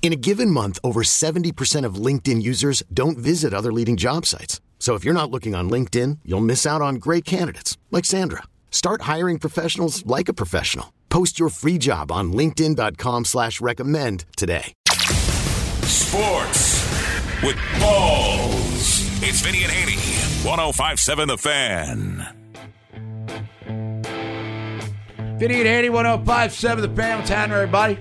In a given month, over 70% of LinkedIn users don't visit other leading job sites. So if you're not looking on LinkedIn, you'll miss out on great candidates like Sandra. Start hiring professionals like a professional. Post your free job on LinkedIn.com slash recommend today. Sports with balls. It's Vinny and Haney. 1057 The Fan. Vinny and Haney, 1057 The Fan. What's happening, everybody?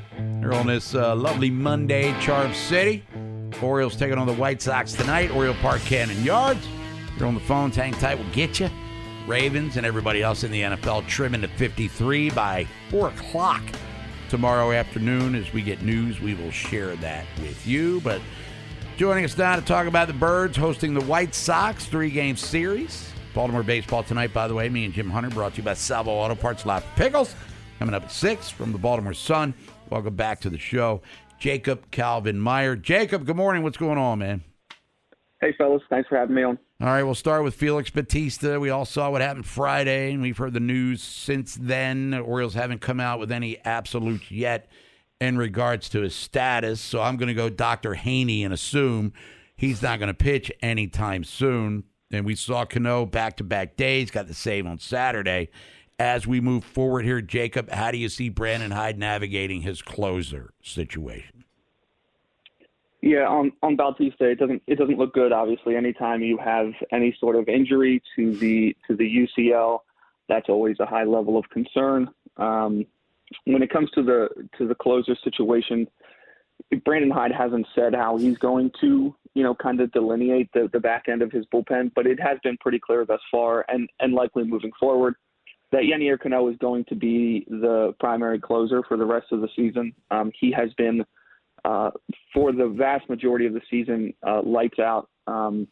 Here on this uh, lovely Monday, Charm City. Orioles taking on the White Sox tonight. Oriole Park, Camden Yards. You're on the phone. Hang tight. We'll get you. Ravens and everybody else in the NFL trimming to 53 by 4 o'clock tomorrow afternoon. As we get news, we will share that with you. But joining us now to talk about the Birds hosting the White Sox three game series. Baltimore baseball tonight, by the way. Me and Jim Hunter brought to you by Salvo Auto Parts, Lot Pickles. Coming up at 6 from the Baltimore Sun. Welcome back to the show. Jacob Calvin Meyer. Jacob, good morning. What's going on, man? Hey, fellas. Thanks for having me on. All right, we'll start with Felix Bautista. We all saw what happened Friday, and we've heard the news since then. The Orioles haven't come out with any absolutes yet in regards to his status. So I'm going to go Dr. Haney and assume he's not going to pitch anytime soon. And we saw Cano back to back days, got the save on Saturday. As we move forward here, Jacob, how do you see Brandon Hyde navigating his closer situation? Yeah, on on Bautista, it doesn't it doesn't look good. Obviously, anytime you have any sort of injury to the to the UCL, that's always a high level of concern. Um, when it comes to the to the closer situation, Brandon Hyde hasn't said how he's going to you know kind of delineate the the back end of his bullpen, but it has been pretty clear thus far, and and likely moving forward. That Yennier Cano is going to be the primary closer for the rest of the season. Um, he has been uh, for the vast majority of the season, uh, lights out. Um,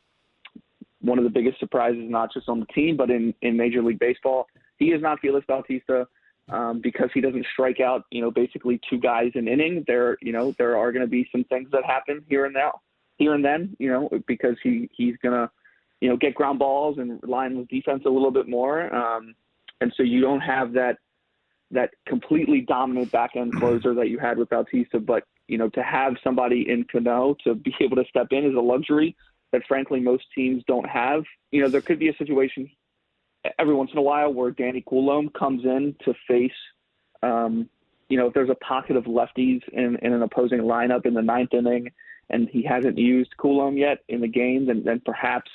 one of the biggest surprises, not just on the team, but in, in Major League Baseball. He is not Felix Bautista um, because he doesn't strike out, you know, basically two guys an inning. There, you know, there are going to be some things that happen here and now, here and then, you know, because he he's going to, you know, get ground balls and rely on his defense a little bit more. Um, and so you don't have that that completely dominant back end closer that you had with Bautista, but you know, to have somebody in Cano to be able to step in is a luxury that frankly most teams don't have. You know, there could be a situation every once in a while where Danny Coulombe comes in to face, um, you know, if there's a pocket of lefties in, in an opposing lineup in the ninth inning and he hasn't used Coulombe yet in the game, then, then perhaps,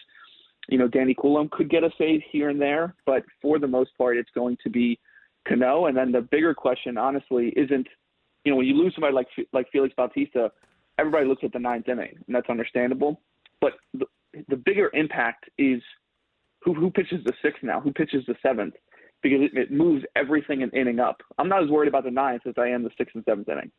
you know, Danny Coulombe could get a save here and there. But for the most part, it's going to be Cano. And then the bigger question, honestly, isn't – you know, when you lose somebody like like Felix Bautista, everybody looks at the ninth inning, and that's understandable. But the, the bigger impact is who who pitches the sixth now, who pitches the seventh, because it, it moves everything an inning up. I'm not as worried about the ninth as I am the sixth and seventh inning.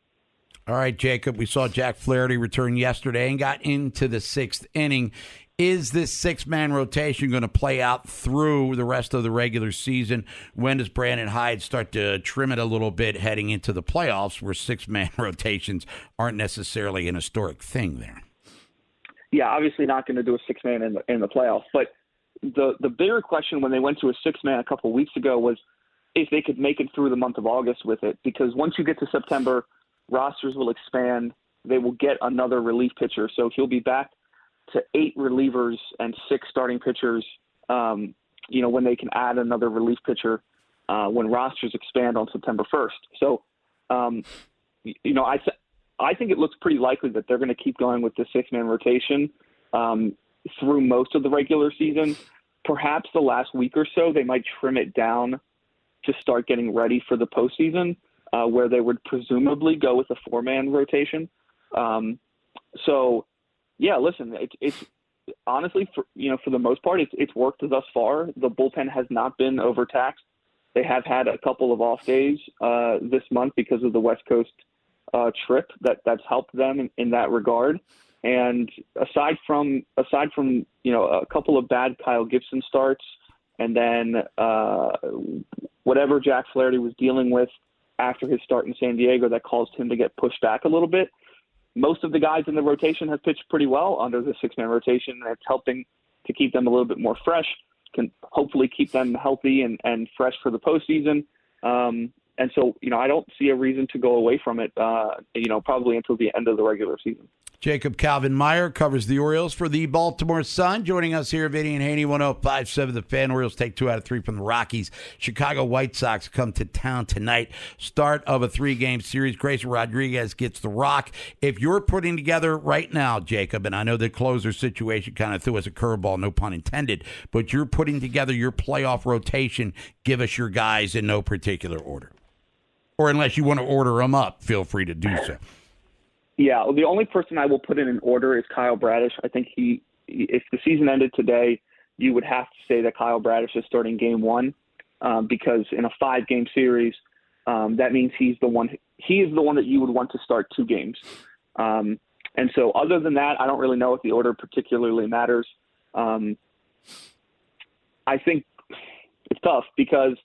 All right, Jacob. We saw Jack Flaherty return yesterday and got into the sixth inning. Is this six man rotation going to play out through the rest of the regular season? When does Brandon Hyde start to trim it a little bit heading into the playoffs where six man rotations aren't necessarily an historic thing there? Yeah, obviously not going to do a six man in the, in the playoffs. But the, the bigger question when they went to a six man a couple weeks ago was if they could make it through the month of August with it. Because once you get to September, rosters will expand. They will get another relief pitcher. So he'll be back to eight relievers and six starting pitchers. Um, you know, when they can add another relief pitcher uh, when rosters expand on September 1st. So, um, you know, I th- I think it looks pretty likely that they're going to keep going with the six man rotation um, through most of the regular season. Perhaps the last week or so they might trim it down to start getting ready for the postseason. uh, where they would presumably go with a four man rotation. Um, so, yeah, listen, it, it's honestly, for, you know, for the most part, it's, it's worked thus far. The bullpen has not been overtaxed. They have had a couple of off days uh, this month because of the West Coast uh, trip that that's helped them in, in that regard. And aside from aside from you know a couple of bad Kyle Gibson starts, and then uh, whatever Jack Flaherty was dealing with after his start in San Diego that caused him to get pushed back a little bit. Most of the guys in the rotation have pitched pretty well under the six man rotation, and it's helping to keep them a little bit more fresh. Can hopefully keep them healthy and, and fresh for the postseason. Um, and so, you know, I don't see a reason to go away from it, uh, you know, probably until the end of the regular season. Jacob Calvin Meyer covers the Orioles for the Baltimore Sun. Joining us here, Vinny and Haney, 1057 The Fan. Orioles take two out of three from the Rockies. Chicago White Sox come to town tonight. Start of a three game series. Grayson Rodriguez gets the rock. If you're putting together right now, Jacob, and I know the closer situation kind of threw us a curveball, no pun intended, but you're putting together your playoff rotation, give us your guys in no particular order. Or unless you want to order them up, feel free to do so. Yeah, the only person I will put in an order is Kyle Bradish. I think he, if the season ended today, you would have to say that Kyle Bradish is starting game one um, because in a five game series, um, that means he's the one. He is the one that you would want to start two games. Um, and so, other than that, I don't really know if the order particularly matters. Um, I think it's tough because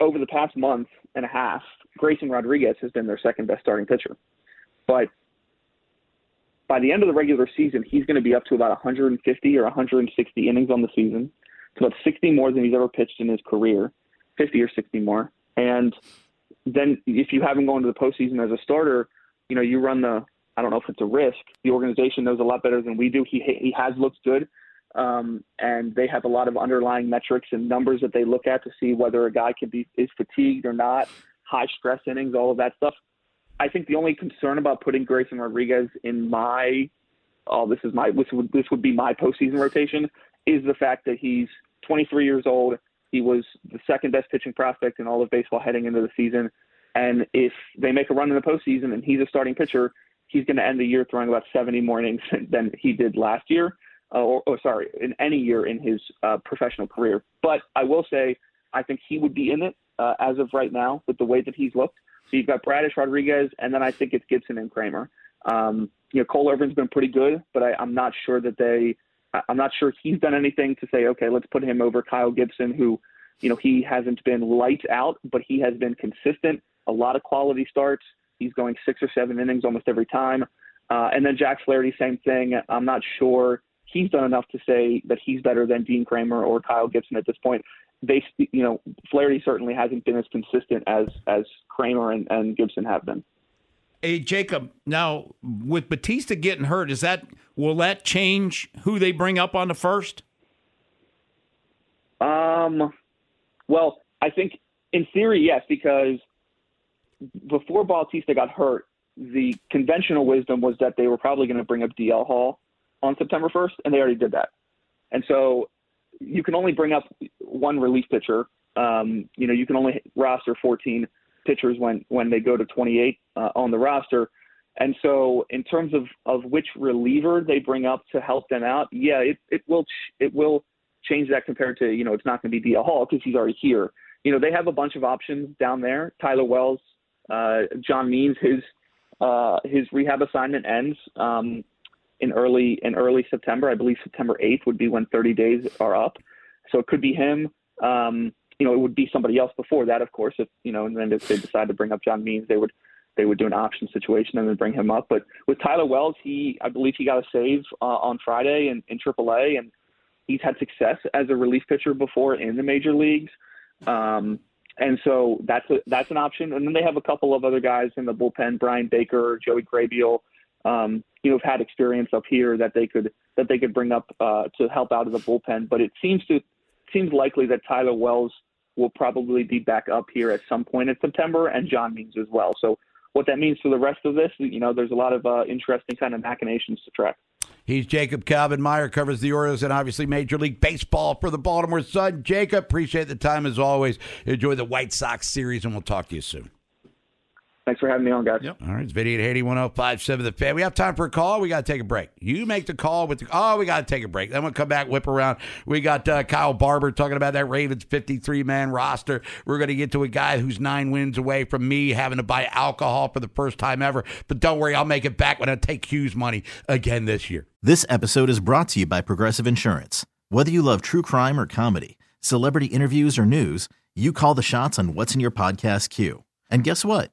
over the past month and a half, Grayson Rodriguez has been their second best starting pitcher. But by the end of the regular season, he's going to be up to about 150 or 160 innings on the season. It's about 60 more than he's ever pitched in his career, 50 or 60 more. And then if you have him going to the postseason as a starter, you know, you run the, I don't know if it's a risk. The organization knows a lot better than we do. He, he has looked good. Um, and they have a lot of underlying metrics and numbers that they look at to see whether a guy can be is fatigued or not, high stress innings, all of that stuff. I think the only concern about putting Grayson Rodriguez in my, oh, this is my, this would this would be my postseason rotation, is the fact that he's 23 years old. He was the second best pitching prospect in all of baseball heading into the season, and if they make a run in the postseason and he's a starting pitcher, he's going to end the year throwing about 70 more innings than he did last year, uh, or, or, sorry, in any year in his uh, professional career. But I will say, I think he would be in it uh, as of right now with the way that he's looked. So you've got Bradish, Rodriguez, and then I think it's Gibson and Kremer. Um, you know, Cole Irvin's been pretty good, but I, I'm not sure that they. I'm not sure he's done anything to say, okay, let's put him over Kyle Gibson, who, you know, he hasn't been lights out, but he has been consistent. A lot of quality starts. He's going six or seven innings almost every time. Uh, and then Jack Flaherty, same thing. I'm not sure he's done enough to say that he's better than Dean Kremer or Kyle Gibson at this point they, you know, Flaherty certainly hasn't been as consistent as as Kremer and, and Gibson have been. Hey Jacob, now with Bautista getting hurt, is that will that change who they bring up on the first? Um, well, I think in theory, yes, because before Bautista got hurt, the conventional wisdom was that they were probably going to bring up DL Hall on September 1st, and they already did that. And so you can only bring up one relief pitcher. Um, you know, you can only roster 14 pitchers when when they go to 28 uh, on the roster. And so, in terms of, of which reliever they bring up to help them out, yeah, it, it will it will change that compared to you know it's not going to be DL Hall because he's already here. You know they have a bunch of options down there. Tyler Wells, uh, John Means, his uh, his rehab assignment ends um, in early in early September. I believe September 8th would be when 30 days are up. So it could be him. Um, you know, it would be somebody else before that, of course. If you know, and then if they decide to bring up John Means, they would they would do an option situation and then bring him up. But with Tyler Wells, he I believe he got a save uh, on Friday in, in AAA, and he's had success as a relief pitcher before in the major leagues. Um, and so that's a, that's an option. And then they have a couple of other guys in the bullpen: Brian Baker, Joey Krehbiel, um, you know, have had experience up here that they could that they could bring up uh, to help out of the bullpen. But it seems to seems likely that Tyler Wells will probably be back up here at some point in September, and John Means as well. So what that means for the rest of this, you know, there's a lot of uh, interesting kind of machinations to track. He's Jacob Calvin Meyer, covers the Orioles and obviously Major League Baseball for the Baltimore Sun. Jacob, appreciate the time as always. Enjoy the White Sox series, and we'll talk to you soon. Thanks for having me on, guys. Yep. All right, it's Vinny at Haney 1057 The Fan. We have time for a call. We got to take a break. You make the call with the. Oh, we got to take a break. Then we'll come back, whip around. We got uh, Kyle Barber talking about that Ravens 53 man roster. We're going to get to a guy who's nine wins away from me having to buy alcohol for the first time ever. But don't worry, I'll make it back when I take Hughes money again this year. This episode is brought to you by Progressive Insurance. Whether you love true crime or comedy, celebrity interviews or news, you call the shots on what's in your podcast queue. And guess what?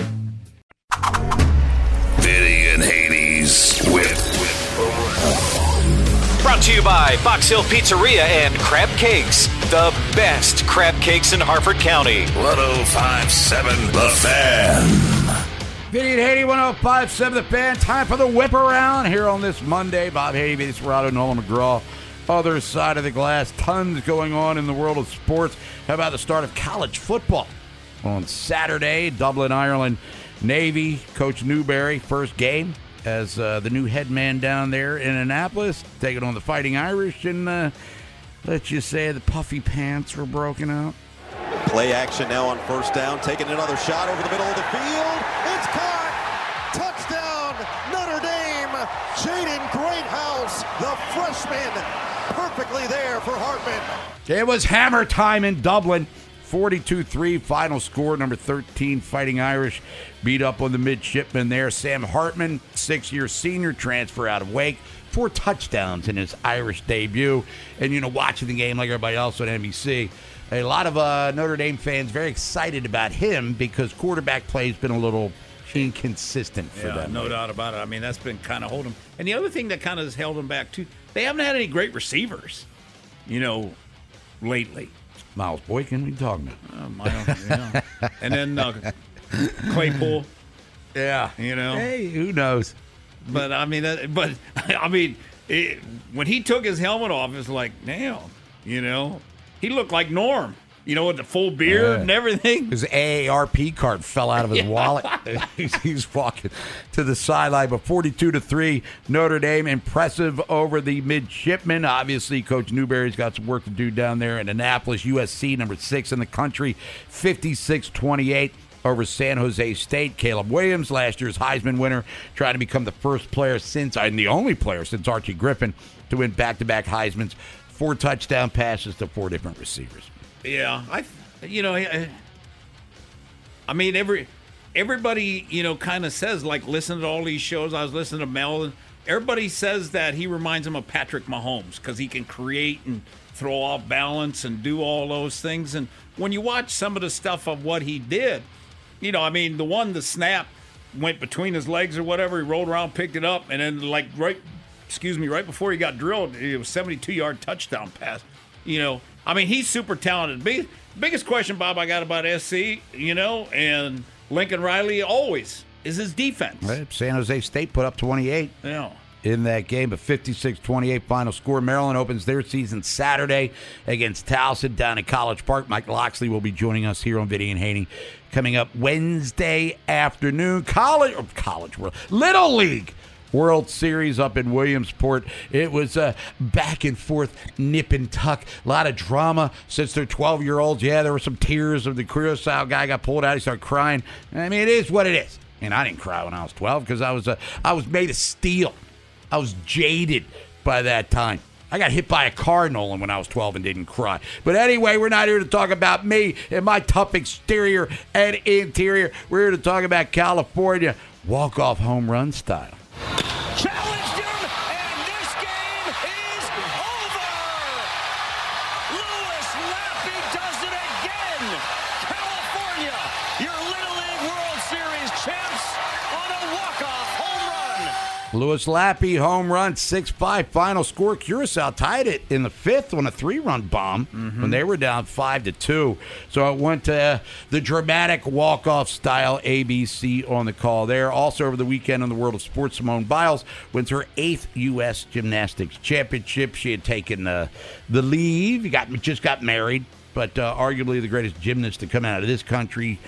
Brought to you by Box Hill Pizzeria and Crab Cakes, the best crab cakes in Harford County. 1057 The Fan. Vinny and Haney 1057 The Fan. Time for the whip around here on this Monday. Bob Haney, Vinny Cerrato, Nolan McGraw. Other side of the glass. Tons going on in the world of sports. How about the start of college football? On Saturday, Dublin, Ireland, Navy, Coach Newberry, first game as uh, the new head man down there in Annapolis, taking on the Fighting Irish. And uh, let's just say the puffy pants were broken out. Play action now on first down, taking another shot over the middle of the field. It's caught. Touchdown, Notre Dame. Jaden Greathouse, the freshman, perfectly there for Hartman. It was hammer time in Dublin. 42 3, final score, number 13, Fighting Irish beat up on the midshipman there. Sam Hartman, six year senior transfer out of Wake, four touchdowns in his Irish debut. And, you know, watching the game like everybody else on NBC, a lot of uh, Notre Dame fans very excited about him because quarterback play has been a little inconsistent for Yeah, them. no doubt about it. I mean, that's been kind of holding. And the other thing that kind of has held them back too, they haven't had any great receivers, you know, lately. Miles Boykin, we talking about? I yeah. and then uh, Claypool, Yeah. you know. Hey, who knows? But I mean, that, but I mean, it, when he took his helmet off, it's like, damn, you know, he looked like Norm, you know, with the full beard Yeah. and everything. His AARP card fell out of his wallet. he's, he's walking to the sideline, but 42 to 3, Notre Dame impressive over the midshipmen. Obviously, Coach Newberry's got some work to do down there in Annapolis, USC, number six in the country, 56 28 over San Jose State. Caleb Williams, last year's Heisman winner, trying to become the first player since, and the only player since Archie Griffin to win back to back Heisman's. Four touchdown passes to four different receivers. Yeah, I, you know, I, I mean, every everybody, you know, kind of says like, listen to all these shows. I was listening to Mel. Everybody says that he reminds him of Patrick Mahomes because he can create and throw off balance and do all those things. And when you watch some of the stuff of what he did, you know, I mean, the one the snap went between his legs or whatever. He rolled around, picked it up, and then like right excuse me, right before he got drilled, it was 72 yard touchdown pass. You know, I mean, he's super talented. Big, biggest question, Bob, I got about SC, you know, and Lincoln Riley always is his defense. Right. San Jose State put up 28 Yeah. in that game, a 56-28 final score. Maryland opens their season Saturday against Towson down at College Park. Mike Locksley will be joining us here on Vinny and Haney coming up Wednesday afternoon. College, or college world, Little League. World Series up in Williamsport. It was uh, back and forth, nip and tuck. A lot of drama since they're 12 year olds. Yeah, there were some tears of the Curacao guy got pulled out. He started crying. I mean, it is what it is. And I didn't cry when I was 12 because I was uh, I was made of steel. I was jaded by that time. I got hit by a car, Nolan, when I was 12 and didn't cry. But anyway, we're not here to talk about me and my tough exterior and interior. We're here to talk about California walk off home run style. Challenged him, and this game is over. Louis Lappe does it again. California, your Little League World Series champs on a walk-off Louis Lappe, home run, 6 5 final score. Curacao tied it in the fifth on a three run bomb when they were down 5 to 2. So it went to the dramatic walk off style ABC on the call there. Also over the weekend in the world of sports, Simone Biles wins her eighth U.S. Gymnastics Championship. She had taken uh, the leave, got just got married, but uh, arguably the greatest gymnast to come out of this country,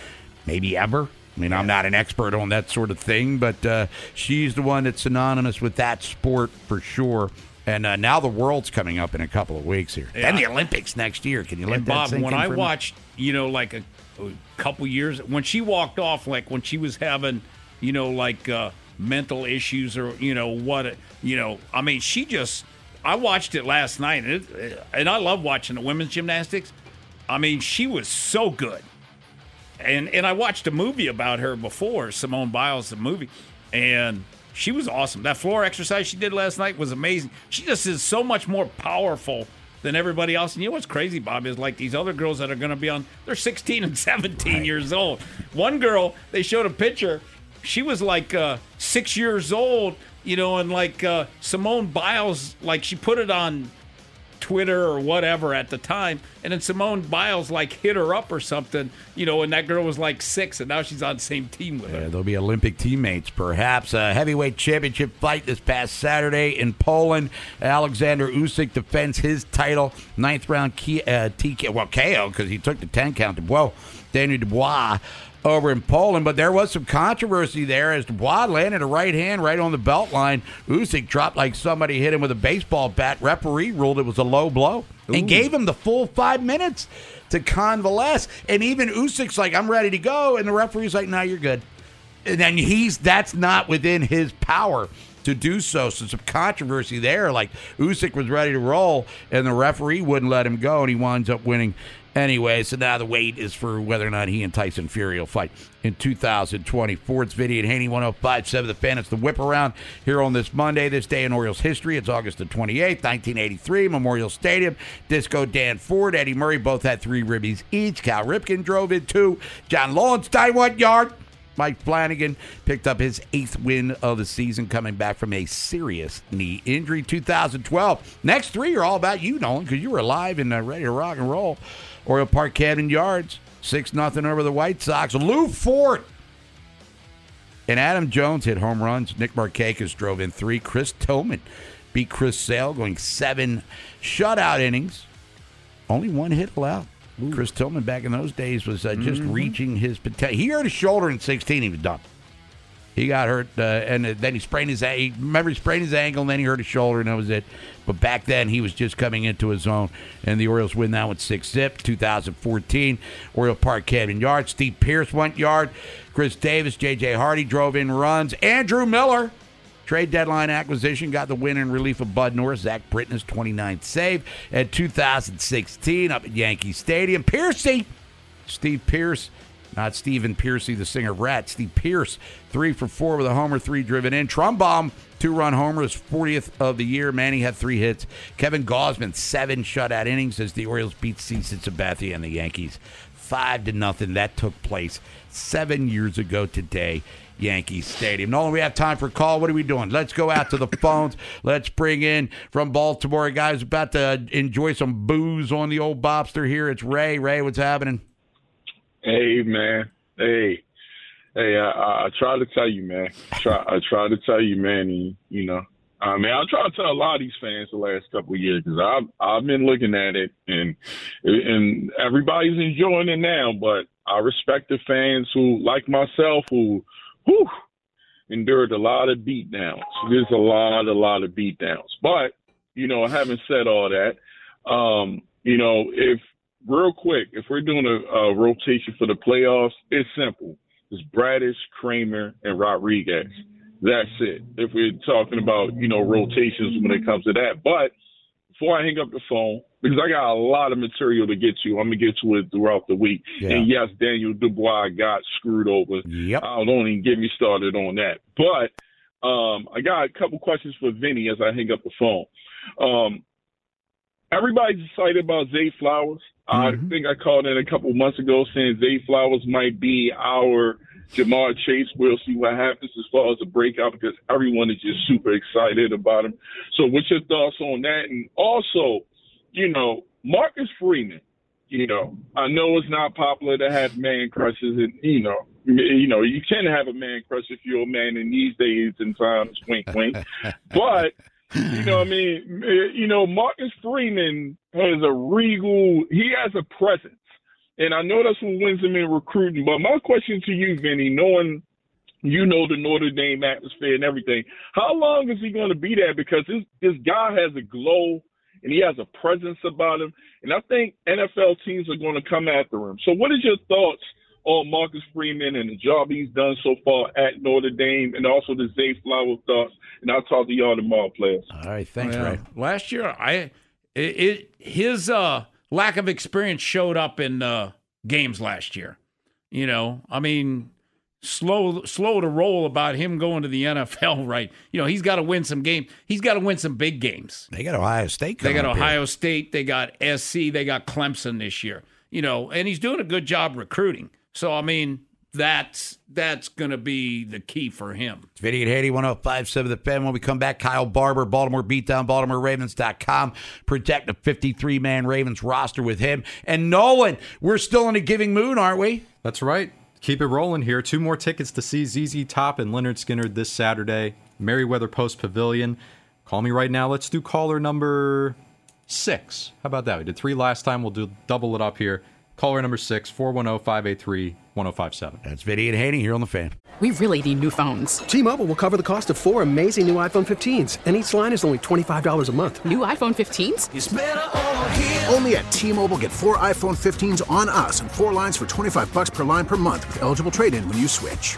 maybe ever. I mean, I'm not an expert on that sort of thing, but uh, she's the one that's synonymous with that sport for sure. And uh, now the world's coming up in a couple of weeks here. Yeah. And the Olympics next year. Can you let And that Bob, when I for a minute? watched, you know, like a, a couple years when she walked off, like when she was having, you know, like uh, mental issues or you know what, you know, I mean, she just. I watched it last night, and, it, and I love watching the women's gymnastics. I mean, she was so good, and and I watched a movie about her before, Simone Biles, the movie, and she was awesome. That floor exercise she did last night was amazing. She just is so much more powerful than everybody else. And you know what's crazy, Bob, is like these other girls that are going to be on, they're 16 and 17 years old. One girl, they showed a picture. She was like uh, six years old, you know, and like uh, Simone Biles, like she put it on Twitter or whatever at the time, and then Simone Biles like hit her up or something, you know, and that girl was like six, and now she's on the same team with her. Yeah, they'll be Olympic teammates, perhaps. A heavyweight championship fight this past Saturday in Poland. Alexander Usyk defends his title. Ninth round key, uh, TK, well, KO because he took the 10 count Whoa, Daniel Dubois over in Poland. But there was some controversy there as Dubois landed a right hand right on the belt line. Usyk dropped like somebody hit him with a baseball bat. Referee ruled it was a low blow and gave him the full five minutes to convalesce. And even Usyk's like, I'm ready to go. And the referee's like, no, you're good. And then he's that's not within his power to do so. So some controversy there. Like Usyk was ready to roll, and the referee wouldn't let him go, and he winds up winning anyway. So now the wait is for whether or not he and Tyson Fury will fight in 2020. Ford's video and Haney 1057 The Fan. It's the whip around here on this Monday, this day in Orioles history. It's August the 28th, 1983, Memorial Stadium. Disco Dan Ford, Eddie Murray both had three ribbies each. Cal Ripken drove in two. John Lowenstein, what yard? Mike Flanagan picked up his eighth win of the season, coming back from a serious knee injury. 2012. Next three are all about you, Nolan, because you were alive and uh, ready to rock and roll. Oriole Park Camden Yards, six nothing over the White Sox. Lew Ford and Adam Jones hit home runs. Nick Markakis drove in three. Chris Tillman beat Chris Sale, going seven shutout innings. Only one hit allowed. Chris Tillman back in those days was uh, just reaching his potential. He hurt his shoulder in 16. He was done. He got hurt, uh, and then he sprained his. a- Remember, he sprained his ankle, and then he hurt his shoulder, and that was it. But back then, he was just coming into his own, and the Orioles win that one six zip. 2014, Oriole Park Camden Yard. Steve Pearce went yard. Chris Davis, J.J. Hardy drove in runs. Andrew Miller, trade deadline acquisition, got the win in relief of Bud Norris. Zach Britton's 29th save at 2016 up at Yankee Stadium. Piercy, Steve Pearce. Not Stephen Pearcy, the singer of Ratt. Steve Pearce, three for four with a homer, three driven in. Trumbo, two run homer, his 40th of the year. Manny had three hits. Kevin Gausman, seven shutout innings as the Orioles beat CC Sabathia and the Yankees. Five to nothing. That took place seven years ago today Yankee Stadium. Nolan, we have time for a call. What are we doing? Let's go out to the phones. Let's bring in from Baltimore, guys about to enjoy some booze on the old Bobster here. It's Ray. Ray, what's happening? Hey, man. Hey. Hey, I, I try to tell you, man. I try, I try to tell you, man. And, you know, I mean, I try to tell a lot of these fans the last couple of years because I've I've been looking at it and and everybody's enjoying it now. But I respect the fans who, like myself, who, who endured a lot of beatdowns. There's a lot, a lot of beatdowns. But you know, having said all that, um, you know, if real quick, if we're doing a, a rotation for the playoffs, it's simple. It's Bradish, Kremer, and Rodriguez. That's it. If we're talking about, you know, rotations when it comes to that. But before I hang up the phone, because I got a lot of material to get to, I'm gonna get to it throughout the week. Yeah. And yes, Daniel Dubois got screwed over. Yep. I don't even get me started on that. But um, I got a couple questions for Vinny as I hang up the phone. Um, everybody's excited about Zay Flowers. I mm-hmm. think I called in a couple months ago saying Zay Flowers might be our Ja'Marr Chase. We'll see what happens as far as the breakout because everyone is just super excited about him. So, what's your thoughts on that? And also, you know, Marcus Freeman. You know, I know it's not popular to have man crushes, and you know, you know, you can have a man crush if you're a man in these days and times. Wink, wink. but you know, what I mean, you know, Marcus Freeman has a regal. He has a presence, and I know that's what wins him in recruiting. But my question to you, Vinny, knowing you know the Notre Dame atmosphere and everything, how long is he going to be there? Because this this guy has a glow and he has a presence about him, and I think NFL teams are going to come after him. So, what is your thoughts? On Marcus Freeman and the job he's done so far at Notre Dame, and also the Zay Flower thoughts. And I'll talk to y'all tomorrow, players. All right, thanks, Yeah. Ray. Last year, I it, it his uh, lack of experience showed up in uh, games last year. You know, I mean, slow slow to roll about him going to the NFL. Right? You know, he's got to win some games. He's got to win some big games. They got Ohio State. They got up here. Ohio State. They got SC. They got Clemson this year. You know, and he's doing a good job recruiting. So I mean, that's that's going to be the key for him. It's Vinny and Haney, 1057 The Fan. When we come back, Kyle Barber, Baltimore Beatdown, BaltimoreRavens.com. Protect the 53 man Ravens roster with him. And Nolan, we're still in a giving mood, aren't we? That's right. Keep it rolling here. Two more tickets to see ZZ Top and Lynyrd Skynyrd this Saturday, Merriweather Post Pavilion. Call me right now. Let's do caller number six. How about that? We did three last time. We'll do double it up here. Caller number six, 410 583 1057. That's Vinny and Haney here on The Fan. We really need new phones. T-Mobile will cover the cost of four amazing new iPhone 15s, and each line is only $25 a month. New iPhone 15s? Only at T-Mobile get four iPhone 15s on us and four lines for 25 bucks per line per month with eligible trade-in when you switch.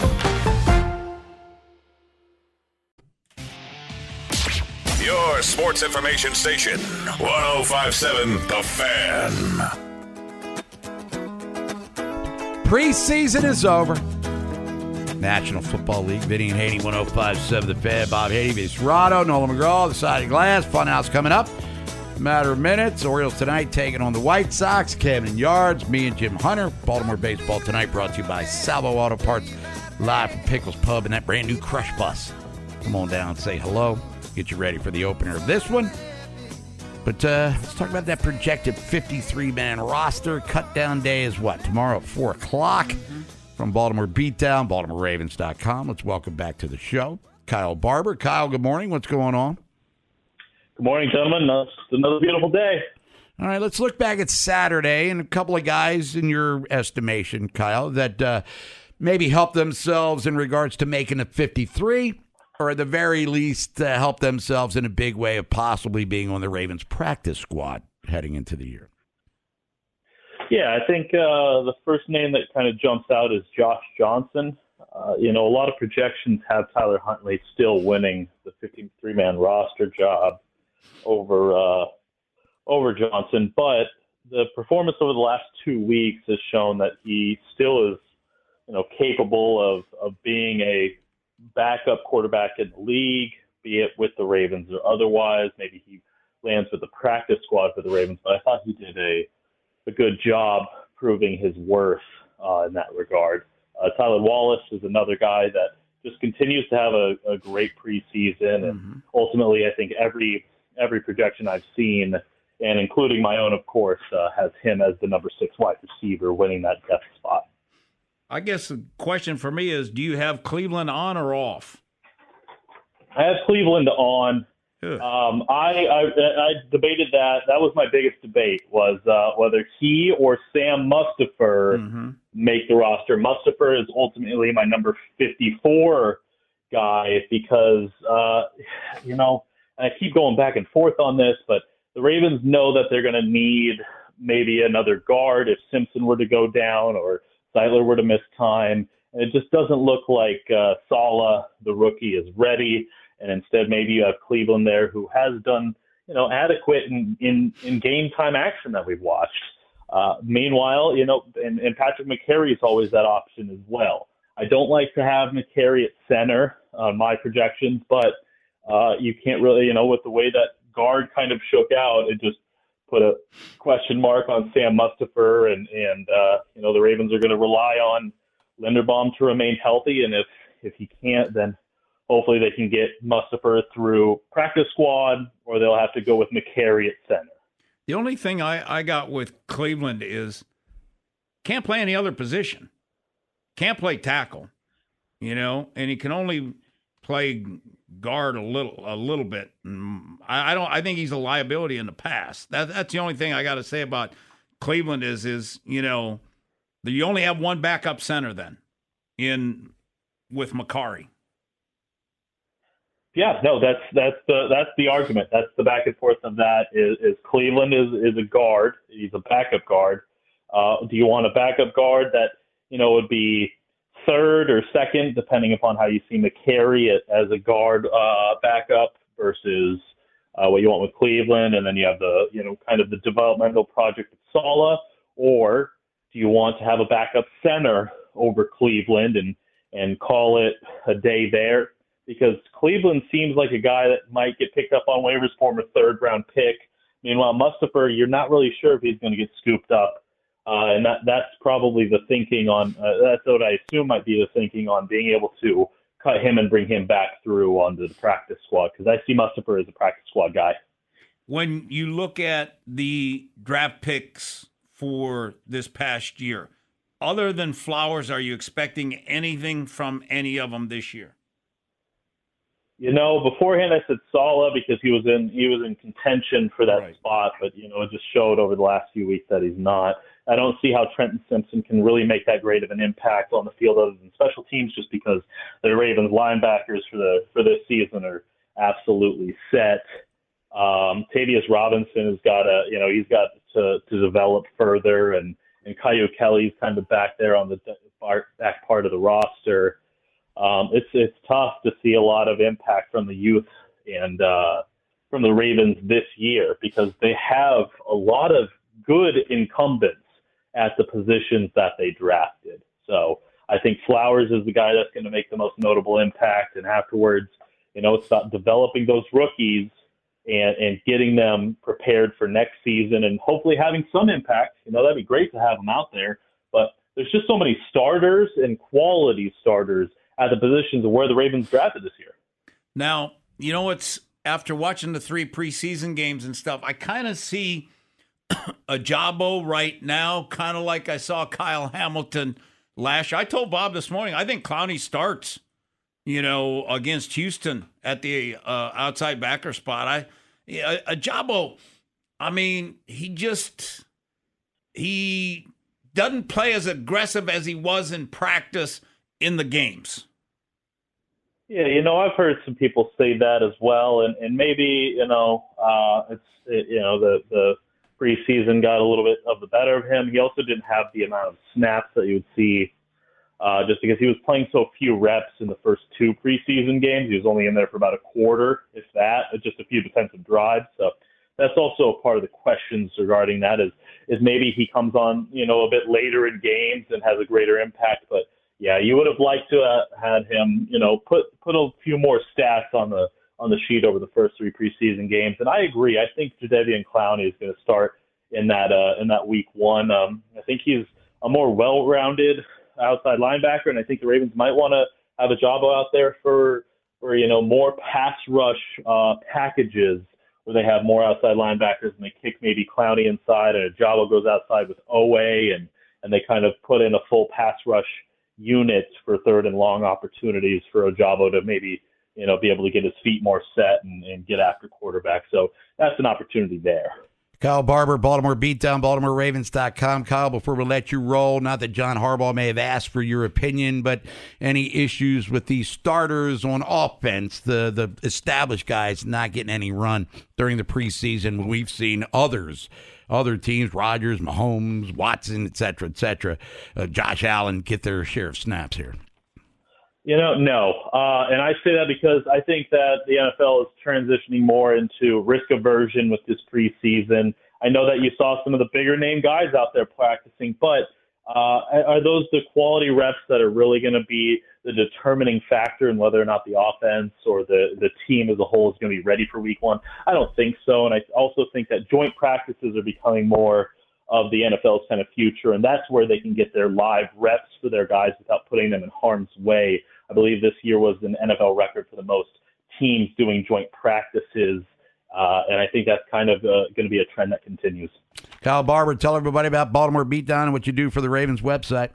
Sports information station. 1057 The Fan. Preseason is over. National Football League, Vinny and Haney, 1057 The Fan. Bob Haney, Vince Rado, Nolan McGraw, the side of glass. Funhouse coming up. Matter of minutes. Orioles tonight taking on the White Sox. And Yards, me and Jim Hunter. Baltimore Baseball tonight brought to you by Salvo Auto Parts. Live from Pickles Pub and that brand new Crush Bus Come on down, and say hello, get you ready for the opener of this one. But uh, let's talk about that projected 53 man roster. Cut down day is what? Tomorrow at 4 o'clock from Baltimore Beatdown, BaltimoreRavens.com. Let's welcome back to the show Kyle Barber. Kyle, good morning. What's going on? Good morning, gentlemen. Uh, it's another beautiful day. All right, let's look back at Saturday and a couple of guys, in your estimation, Kyle, that uh, maybe helped themselves in regards to making a 53, or at the very least, help themselves in a big way of possibly being on the Ravens practice squad heading into the year. Yeah, I think uh, the first name that kind of jumps out is Josh Johnson. Uh, you know, a lot of projections have Tyler Huntley still winning the 53 man roster job over uh, over Johnson, but the performance over the last two weeks has shown that he still is, you know, capable of of being a backup quarterback in the league, be it with the Ravens or otherwise. Maybe he lands with the practice squad for the Ravens, but I thought he did a a good job proving his worth uh, in that regard. Uh, Tyler Wallace is another guy that just continues to have a, a great preseason, and mm-hmm. ultimately, I think every every projection I've seen, and including my own, of course, uh, has him as the number six wide receiver, winning that depth spot. I guess the question for me is: Do you have Cleveland on or off? I have Cleveland on. Um, I, I I debated that. That was my biggest debate was uh, whether he or Sam Mustipher mm-hmm. make the roster. Mustipher is ultimately my number 54 guy because uh, you know I keep going back and forth on this, but the Ravens know that they're going to need maybe another guard if Simpson were to go down or Zeitler were to miss time. And it just doesn't look like uh, Saleh, the rookie, is ready and instead maybe you have Cleveland there who has done you know adequate in in, in game time action that we've watched. Uh, meanwhile, you know, and, and Patrick Mekari is always that option as well. I don't like to have Mekari at center on my projections, but uh, you can't really, you know, with the way that guard kind of shook out, it just put a question mark on Sam Mustipher, and and uh, you know the Ravens are going to rely on Linderbaum to remain healthy, and if if he can't, then hopefully they can get Mustipher through practice squad, or they'll have to go with Mekari at center. The only thing I, I got with Cleveland is can't play any other position, can't play tackle, you know, and he can only play guard a little a little bit. Mm, I, I don't. I think he's a liability in the past. That, that's the only thing I got to say about Cleveland is is you know you only have one backup center then in with Mekari. Yeah, no, that's that's the that's the argument. That's the back and forth of that. Is, is Cleveland is is a guard? He's a backup guard. Uh, do you want a backup guard that you know would be third or second, depending upon how you see Mekari as a guard uh, backup versus uh, what you want with Cleveland, and then you have the you know kind of the developmental project with Saleh, or do you want to have a backup center over Cleveland and and call it a day there? because Cleveland seems like a guy that might get picked up on waivers for a third round pick. Meanwhile, Mustipher, you're not really sure if he's going to get scooped up. Uh, and that that's probably the thinking on uh, that's what I assume might be the thinking on being able to cut him and bring him back through onto the practice squad because I see Mustipher as a practice squad guy. When you look at the draft picks for this past year, other than Flowers, are you expecting anything from any of them this year? You know, beforehand I said Saleh because he was in he was in contention for that right. spot, but you know it just showed over the last few weeks that he's not. I don't see how Trenton Simpson can really make that great of an impact on the field other than special teams, just because the Ravens linebackers for the for this season are absolutely set. Um, Tavius Robinson has got to you know he's got to to develop further, and and Kyu Kelly's kind of back there on the back part of the roster um, it's it's tough to see a lot of impact from the youth and uh, from the Ravens this year because they have a lot of good incumbents at the positions that they drafted. So I think Flowers is the guy that's going to make the most notable impact, and afterwards, you know, it's about developing those rookies and and getting them prepared for next season and hopefully having some impact. You know, that'd be great to have them out there, but there's just so many starters and quality starters at the positions of where the Ravens drafted this year. Now, you know what's after watching the three preseason games and stuff, I kind of see Ojabo right now, kind of like I saw Kyle Hamilton last year. I told Bob this morning, I think Clowney starts, you know, against Houston at the uh, outside backer spot. I a, Ojabo, I mean, he just he doesn't play as aggressive as he was in practice in the games. Yeah, you know, I've heard some people say that as well, and and maybe you know, uh, it's it, you know the the preseason got a little bit of the better of him. He also didn't have the amount of snaps that you would see, uh, just because he was playing so few reps in the first two preseason games. He was only in there for about a quarter, if that, just a few defensive drives. So that's also a part of the questions regarding that is is maybe he comes on you know a bit later in games and has a greater impact, but yeah, you would have liked to have had him, you know, put put a few more stats on the on the sheet over the first three preseason games. And I agree. I think Jadeveon Clowney is going to start in that uh, in that week one. Um, I think he's a more well-rounded outside linebacker, and I think the Ravens might want to have Ojabo out there for for you know more pass rush uh, packages where they have more outside linebackers and they kick maybe Clowney inside and Ojabo goes outside with Oweh and and they kind of put in a full pass rush units for third and long opportunities for Ojabo to maybe you know be able to get his feet more set and, and get after quarterback. So that's an opportunity there. Kyle Barber, Baltimore Beatdown, BaltimoreRavens.com. Kyle, before we let you roll, not that John Harbaugh may have asked for your opinion, but any issues with the starters on offense, the the established guys not getting any run during the preseason. We've seen others other teams, Rodgers, Mahomes, Watson, et cetera, et cetera, uh, Josh Allen get their share of snaps here? You know, no. Uh, and I say that because I think that the NFL is transitioning more into risk aversion with this preseason. I know that you saw some of the bigger name guys out there practicing, but uh, are those the quality reps that are really going to be the determining factor in whether or not the offense or the, the team as a whole is going to be ready for week one? I don't think so. And I also think that joint practices are becoming more of the NFL's kind of future, and that's where they can get their live reps for their guys without putting them in harm's way. I believe this year was an NFL record for the most teams doing joint practices, uh, and I think that's kind of uh, going to be a trend that continues. Kyle Barber, tell everybody about Baltimore Beatdown and what you do for the Ravens website.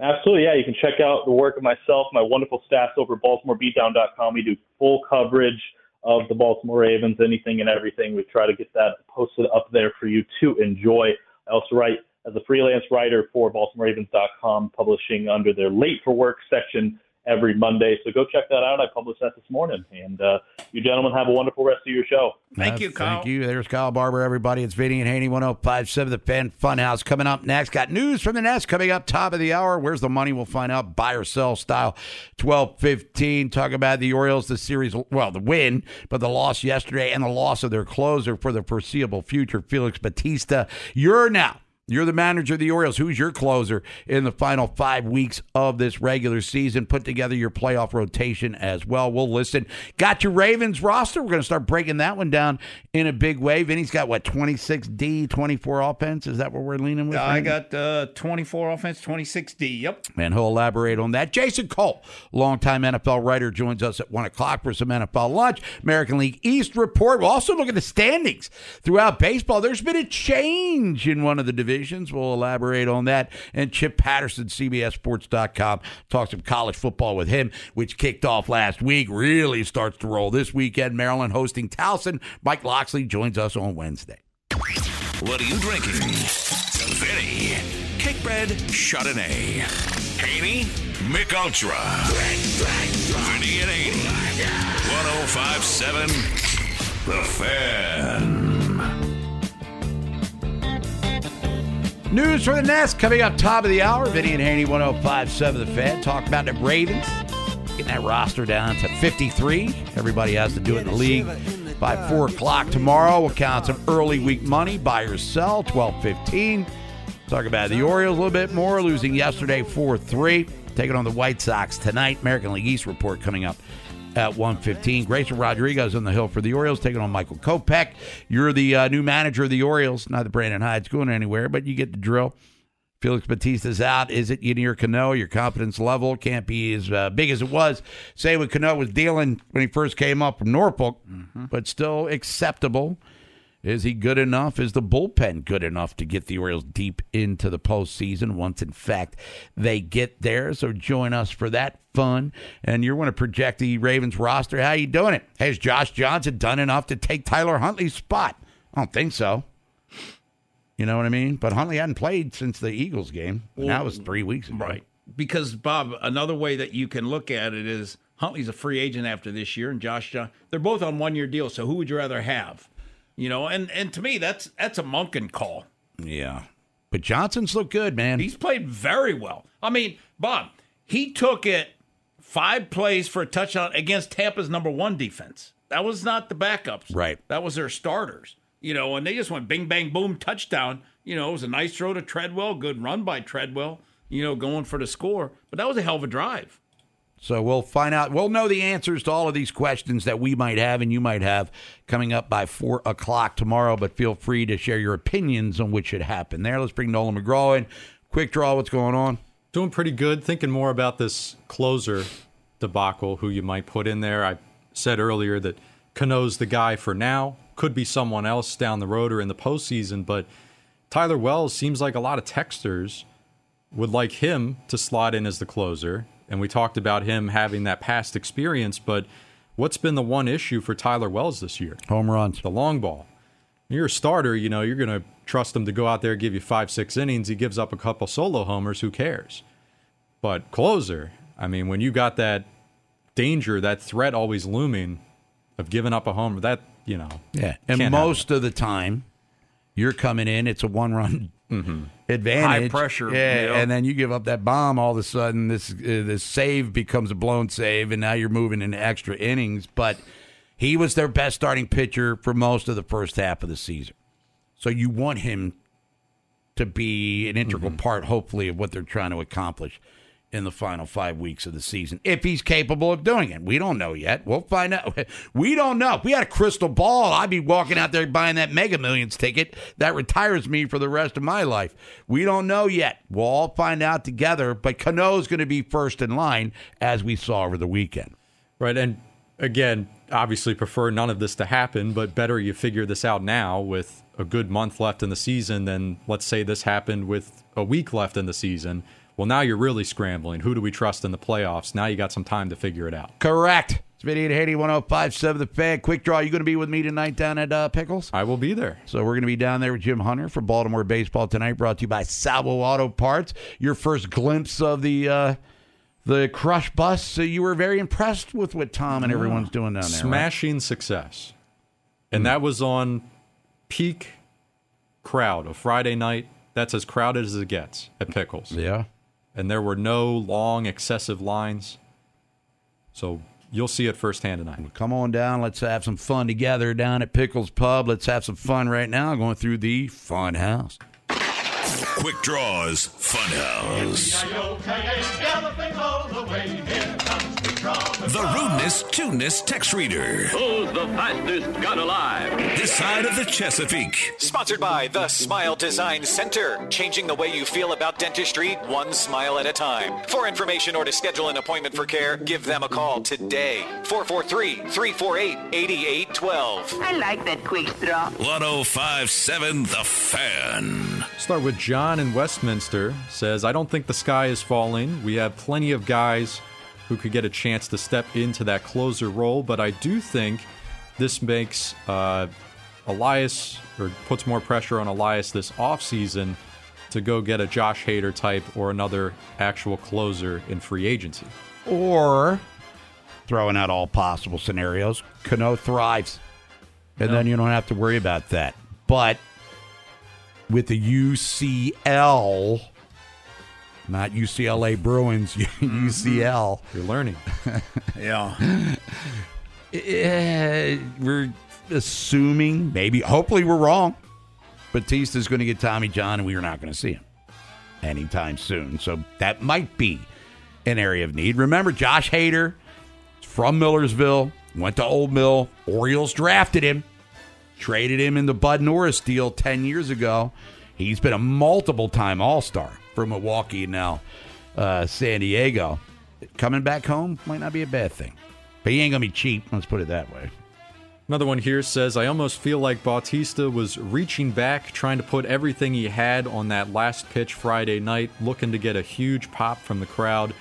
Absolutely, yeah. You can check out the work of myself, my wonderful staff over at BaltimoreBeatdown.com. We do full coverage of the Baltimore Ravens, anything and everything. We try to get that posted up there for you to enjoy. I also write as a freelance writer for BaltimoreRavens.com, publishing under their Late for Work section every Monday. So go check that out. I published that this morning. And uh, you gentlemen have a wonderful rest of your show. Thank you, Kyle. Thank you. There's Kyle Barber, everybody. It's Vinny and Haney, 1057 The Fan Funhouse. Coming up next, got news from the Nest coming up top of the hour. Where's the money? We'll find out. Buy or sell style. 1215. Talk about the Orioles, the series, well, the win, but the loss yesterday and the loss of their closer for the foreseeable future, Felix Bautista. You're now you're the manager of the Orioles. Who's your closer in the final five weeks of this regular season? Put together your playoff rotation as well. We'll listen. Got your Ravens roster. We're going to start breaking that one down in a big way. Vinny's got what, 26 D, 24 offense? Is that what we're leaning with? I got uh, 24 offense, 26 D. Yep. And he'll elaborate on that. Jason Cole, longtime NFL writer, joins us at 1 o'clock for some NFL lunch. American League East report. We'll also look at the standings throughout baseball. There's been a change in one of the divisions divisions. We'll elaborate on that. And Chip Patterson, CBSSports.com, talks some college football with him, which kicked off last week, really starts to roll this weekend. Maryland hosting Towson. Mike Locksley joins us on Wednesday. What are you drinking? Vinny. Cakebread Chardonnay. Haney. Mich Ultra. Vinny and Haney. 1057 The Fan. News for the Nest coming up top of the hour. Vinny and Haney, 1057 The Fan. Talk about the Ravens. Getting that roster down to 53. Everybody has to do it in the league. By 4 o'clock tomorrow, we'll count some early week money. Buy or sell, 1215. Talk about the Orioles a little bit more, losing yesterday 4 3. Taking on the White Sox tonight. American League East report coming up at 115. Grayson Rodriguez on the hill for the Orioles, taking on Michael Kopech. You're the uh, new manager of the Orioles. Not that Brandon Hyde's going anywhere, but you get the drill. Felix Bautista's out. Is it Yennier Cano? Your confidence level can't be as uh, big as it was. Say when Cano was dealing when he first came up from Norfolk, but still acceptable. Is he good enough? Is the bullpen good enough to get the Orioles deep into the postseason once, in fact, they get there? So join us for that fun. And you're going to project the Ravens roster. How you doing it? Has Josh Johnson done enough to take Tyler Huntley's spot? I don't think so. You know what I mean? But Huntley hadn't played since the Eagles game. And that was three weeks ago. Right. Because Bob, another way that you can look at it is Huntley's a free agent after this year, and Josh John. They're both on one year deals. So who would you rather have? You know, and and to me, that's that's a Munkin call. Yeah. But Johnson's looked good, man. He's played very well. I mean, Bob, he took it five plays for a touchdown against Tampa's number one defense. That was not the backups. Right. That was their starters. You know, and they just went bing, bang, boom, touchdown. You know, it was a nice throw to Treadwell, good run by Treadwell, you know, going for the score. But that was a hell of a drive. So we'll find out. We'll know the answers to all of these questions that we might have and you might have coming up by four o'clock tomorrow. But feel free to share your opinions on what should happen there. Let's bring Nolan McGraw in. Quick draw. What's going on? Doing pretty good. Thinking more about this closer debacle, who you might put in there. I said earlier that Cano's the guy for now. Could be someone else down the road or in the postseason, but Tyler Wells seems like a lot of texters would like him to slot in as the closer. And we talked about him having that past experience, but what's been the one issue for Tyler Wells this year? Home runs. The long ball. You're a starter, you know, you're going to trust him to go out there give you five, six innings. He gives up a couple solo homers, who cares? But closer, I mean, when you got that danger, that threat always looming of giving up a homer, that, you know. Yeah. And most of the time, you're coming in, it's a one run Mm-hmm. advantage. High pressure, Yeah. And then you give up that bomb, all of a sudden, this, uh, this save becomes a blown save, and now you're moving into extra innings. But he was their best starting pitcher for most of the first half of the season. So you want him to be an integral Mm-hmm. part, hopefully, of what they're trying to accomplish in the final five weeks of the season. If he's capable of doing it, we don't know yet. We'll find out. We don't know. If we had a crystal ball, I'd be walking out there buying that Mega Millions ticket that retires me for the rest of my life. We don't know yet. We'll all find out together. But Cano's going to be first in line, as we saw over the weekend. Right. And again, obviously prefer none of this to happen, but better you figure this out now with a good month left in the season than let's say this happened with a week left in the season. Well, now you're really scrambling. Who do we trust in the playoffs? Now you got some time to figure it out. Correct. It's Vinny and Haney 1057 The Fan. Quick draw. You going to be with me tonight down at uh, Pickles? I will be there. So we're going to be down there with Jim Hunter for Baltimore Baseball tonight, brought to you by Salvo Auto Parts. Your first glimpse of the uh, the Crush Bus. So you were very impressed with what Tom and everyone's doing down there. right? Smashing success. And that was on peak crowd of Friday night. That's as crowded as it gets at Pickles. Yeah. And there were no long, excessive lines. So you'll see it firsthand tonight. Come on down. Let's have some fun together down at Pickles Pub. Let's have some fun right now going through the Fun House. Quick Draws Funhouse. The rudeness, tuneness text reader. Who's the fastest gun alive? This side of the Chesapeake. Sponsored by the Smile Design Center, changing the way you feel about dentistry one smile at a time. For information or to schedule an appointment for care, give them a call today. 443 348 8812. I like that quick straw. 1057 The Fan. Start with John in Westminster. Says, I don't think the sky is falling. We have plenty of guys who could get a chance to step into that closer role, but I do think this makes uh, Elias or puts more pressure on Elias this offseason to go get a Josh Hader type or another actual closer in free agency. Or throwing out all possible scenarios, Cano thrives. And then you don't have to worry about that. But with the UCL, not UCLA Bruins, UCL. You're learning. Yeah. Eh, we're assuming, maybe, hopefully we're wrong. Bautista's going to get Tommy John, and we are not going to see him anytime soon. So that might be an area of need. Remember, Josh Hader from Millersville, went to Old Mill. Orioles drafted him, traded him in the Bud Norris deal 10 years ago. He He's been a multiple time All Star for Milwaukee now uh, San Diego. Coming back home might not be a bad thing, but he ain't gonna be cheap. Let's put it that way. Another one here says, I almost feel like Bautista was reaching back, trying to put everything he had on that last pitch Friday night, looking to get a huge pop from the crowd.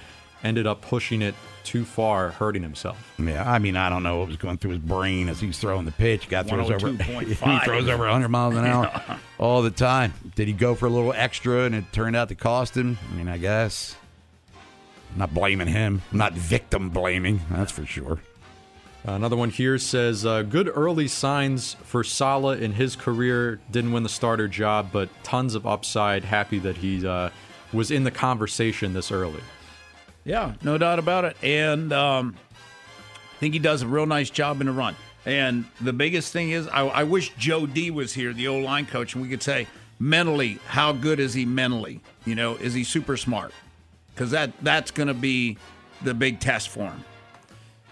Ended up pushing it too far, hurting himself. Yeah, I mean, I don't know what was going through his brain as he's throwing the pitch. Guy throws over, he throws over 100 miles an hour all the time. Did he go for a little extra and it turned out to cost him? I mean, I guess. I'm not blaming him. I'm not victim blaming. That's for sure. Another one here says, uh, good early signs for Sala in his career. Didn't win the starter job, but tons of upside. Happy that he uh, was in the conversation this early. Yeah, no doubt about it. And um, I think he does a real nice job in the run. And the biggest thing is, I, I wish Joe D was here, the old line coach, and we could say mentally, how good is he mentally? You know, is he super smart? Because that that's going to be the big test for him.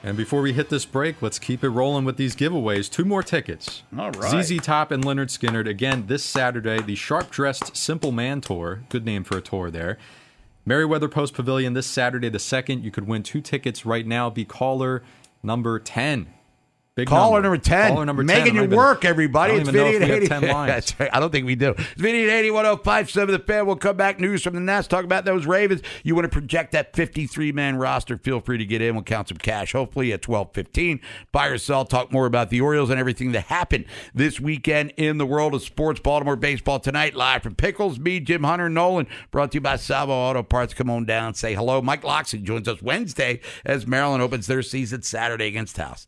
And before we hit this break, let's keep it rolling with these giveaways. Two more tickets. All right. ZZ Top and Lynyrd Skynyrd again this Saturday. The Sharp Dressed Simple Man Tour. Good name for a tour there. Merriweather Post Pavilion this Saturday the 2nd. You could win two tickets right now. Be caller number 10. Big Caller number 10. Caller number 10. Making I'm you even- work, everybody. It's Vinny we 80. That's right. I don't think we do. It's Vinny and 80, 1057 The Fan. We'll come back. News from the Nest. Talk about those Ravens. You want to project that 53 man roster? Feel free to get in. We'll count some cash, hopefully at 1215. Buy or sell. Talk more about the Orioles and everything that happened this weekend in the world of sports. Baltimore baseball tonight, live from Pickles. Me, Jim Hunter, Nolan. Brought to you by Salvo Auto Parts. Come on down. Say hello. Mike Locksley joins us Wednesday as Maryland opens their season Saturday against House.